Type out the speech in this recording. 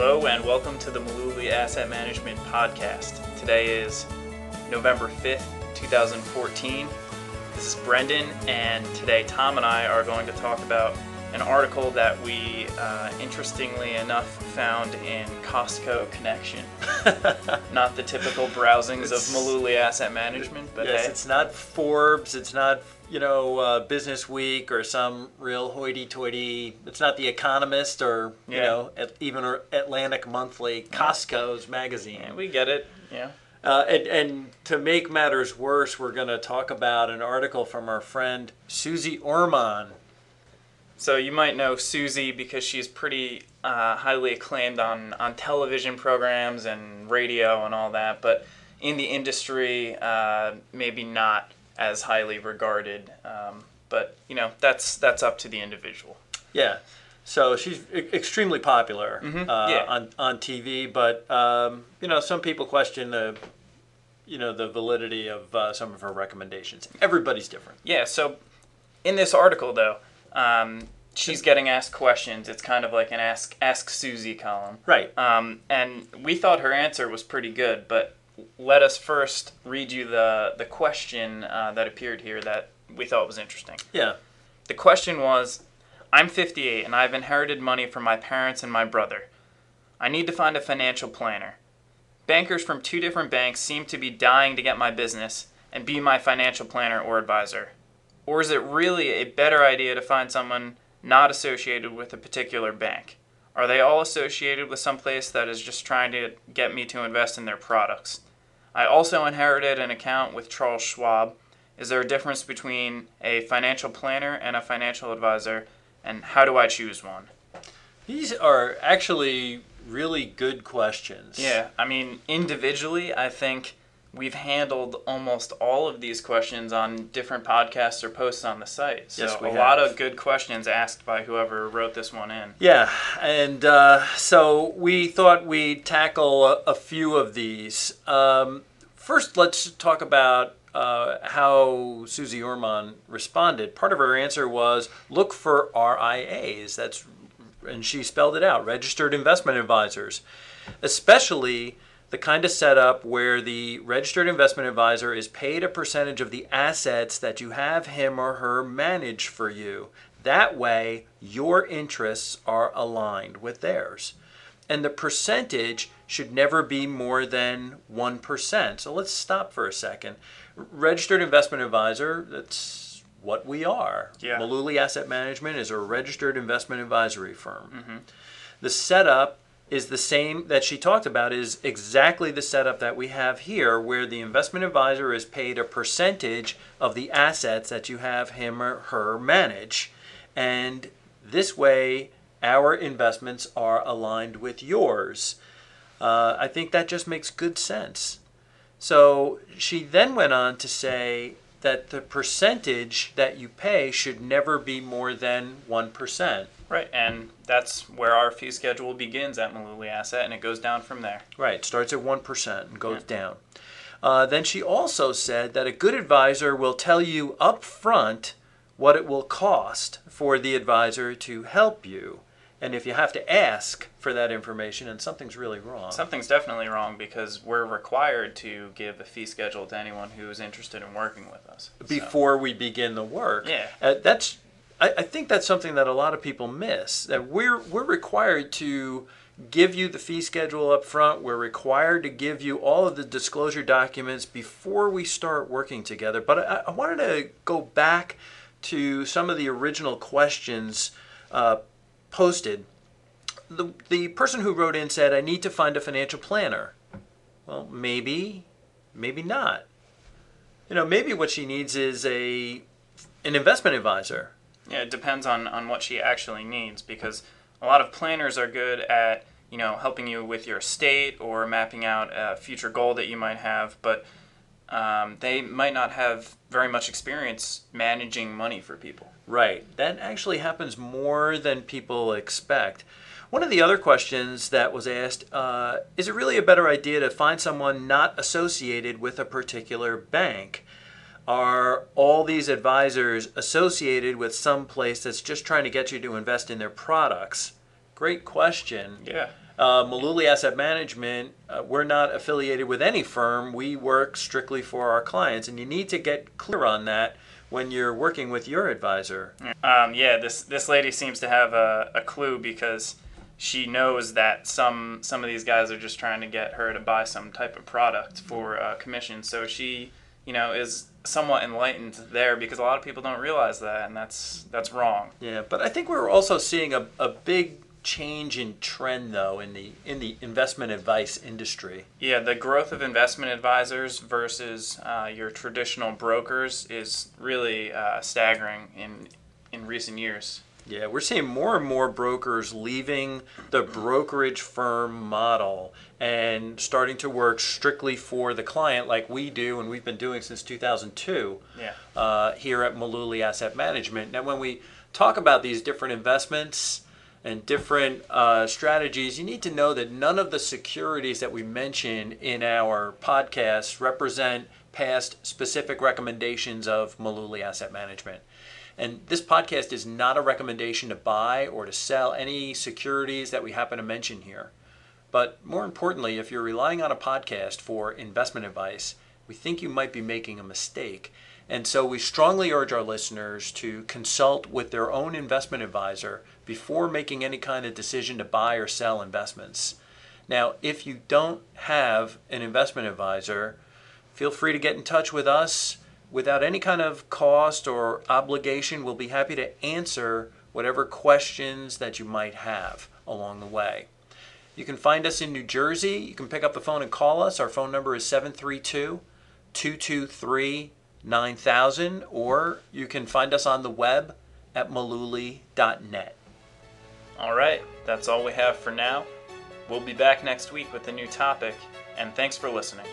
Hello and welcome to the Mullooly Asset Management Podcast. Today is November 5th, 2014. This is Brendan, and today Tom and I are going to talk about an article that we, uh, interestingly enough, found in Costco Connection. not the typical browsings of Mullooly Asset Management, but yes, hey, it's not Forbes. It's not you know uh, Business Week or some real hoity-toity. It's not The Economist or you know at, even Atlantic Monthly. Costco's magazine. yeah, we get it. Yeah. Uh, and, and to make matters worse, we're going to talk about an article from our friend Suze Orman. So you might know Suze because she's pretty uh, highly acclaimed on, on television programs and radio and all that, but in the industry, uh, maybe not as highly regarded. Um, but you know, that's that's up to the individual. Yeah. So she's extremely popular Mhm, uh, yeah. on on TV, but um, you know some people question the you know the validity of uh, some of her recommendations. Everybody's different. Yeah. So in this article, though, um, she's getting asked questions. It's kind of like an ask ask Suze column. Right. Um, and we thought her answer was pretty good, but let us first read you the, the question uh, that appeared here that we thought was interesting. Yeah. The question was I'm 58 and I've inherited money from my parents and my brother. I need to find a financial planner. Bankers from two different banks seem to be dying to get my business and be my financial planner or advisor. Or is it really a better idea to find someone not associated with a particular bank? Are they all associated with some place that is just trying to get me to invest in their products? I also inherited an account with Charles Schwab. Is there a difference between a financial planner and a financial advisor, and how do I choose one? These are actually really good questions. Yeah, I mean, individually, I think we've handled almost all of these questions on different podcasts or posts on the site. So Yes, we a lot of good questions asked by whoever wrote this one in. Yeah, and uh, so we thought we'd tackle a, a few of these. Um, first, let's talk about uh, how Suze Orman responded. Part of her answer was look for RIAs. That's and she spelled it out: registered investment advisors, especially the kind of setup where the registered investment advisor is paid a percentage of the assets that you have him or her manage for you. That way, your interests are aligned with theirs. And the percentage should never be more than 1%. So let's stop for a second. Registered investment advisor, that's what we are. Yeah. Mullooly Asset Management is a registered investment advisory firm. Mm-hmm. The setup is the same that she talked about is exactly the setup that we have here where the investment advisor is paid a percentage of the assets that you have him or her manage. And this way our investments are aligned with yours. Uh, i think that just makes good sense. So she then went on to say that the percentage that you pay should never be more than 1% Right, and that's where our fee schedule begins at Mullooly Asset, and it goes down from there. Right, starts at 1% and goes down. Uh, then she also said that a good advisor will tell you up front what it will cost for the advisor to help you. And if you have to ask for that information, and something's really wrong. Something's definitely wrong because we're required to give a fee schedule to anyone who is interested in working with us. So- before we begin the work. Yeah. Uh, that's I, I think that's something that a lot of people miss. That we're we're required to give you the fee schedule up front. We're required to give you all of the disclosure documents before we start working together. But I, I wanted to go back to some of the original questions uh, posted. The, the person who wrote in said, I need to find a financial planner. Well, maybe, maybe not. You know, maybe what she needs is a an investment advisor. Yeah, it depends on, on what she actually needs because a lot of planners are good at, you know, helping you with your estate or mapping out a future goal that you might have, but um, they might not have very much experience managing money for people. Right. That actually happens more than people expect. One of the other questions that was asked uh, is it really a better idea to find someone not associated with a particular bank? Are all these advisors associated with some place that's just trying to get you to invest in their products? Great question. Yeah. Uh, Mullooly Asset Management, uh, we're not affiliated with any firm. We work strictly for our clients, and you need to get clear on that when you're working with your advisor. Um, yeah, this this lady seems to have a, a clue because she knows that some some of these guys are just trying to get her to buy some type of product for uh, commission. So she, you know, is somewhat enlightened there because a lot of people don't realize that, and that's that's wrong. Yeah, but I think we're also seeing a, a big change in trend though in the in the investment advice industry. Yeah, the growth of investment advisors versus uh, your traditional brokers is really uh, staggering in in recent years. Yeah, we're seeing more and more brokers leaving the brokerage firm model and starting to work strictly for the client, like we do, and we've been doing since 2002 Yeah. uh, here at Mullooly Asset Management. Now, when we talk about these different investments and different uh, strategies, you need to know that none of the securities that we mention in our podcast represent past specific recommendations of Mullooly Asset Management. And this podcast is not a recommendation to buy or to sell any securities that we happen to mention here. But more importantly, if you're relying on a podcast for investment advice, we think you might be making a mistake. And so we strongly urge our listeners to consult with their own investment advisor before making any kind of decision to buy or sell investments. Now, if you don't have an investment advisor, feel free to get in touch with us without any kind of cost or obligation. We'll be happy to answer whatever questions that you might have along the way. You can find us in New Jersey. You can pick up the phone and call us. Our phone number is 732 223 9000, or you can find us on the web at mullooly.net. All right, that's all we have for now. We'll be back next week with a new topic, and thanks for listening.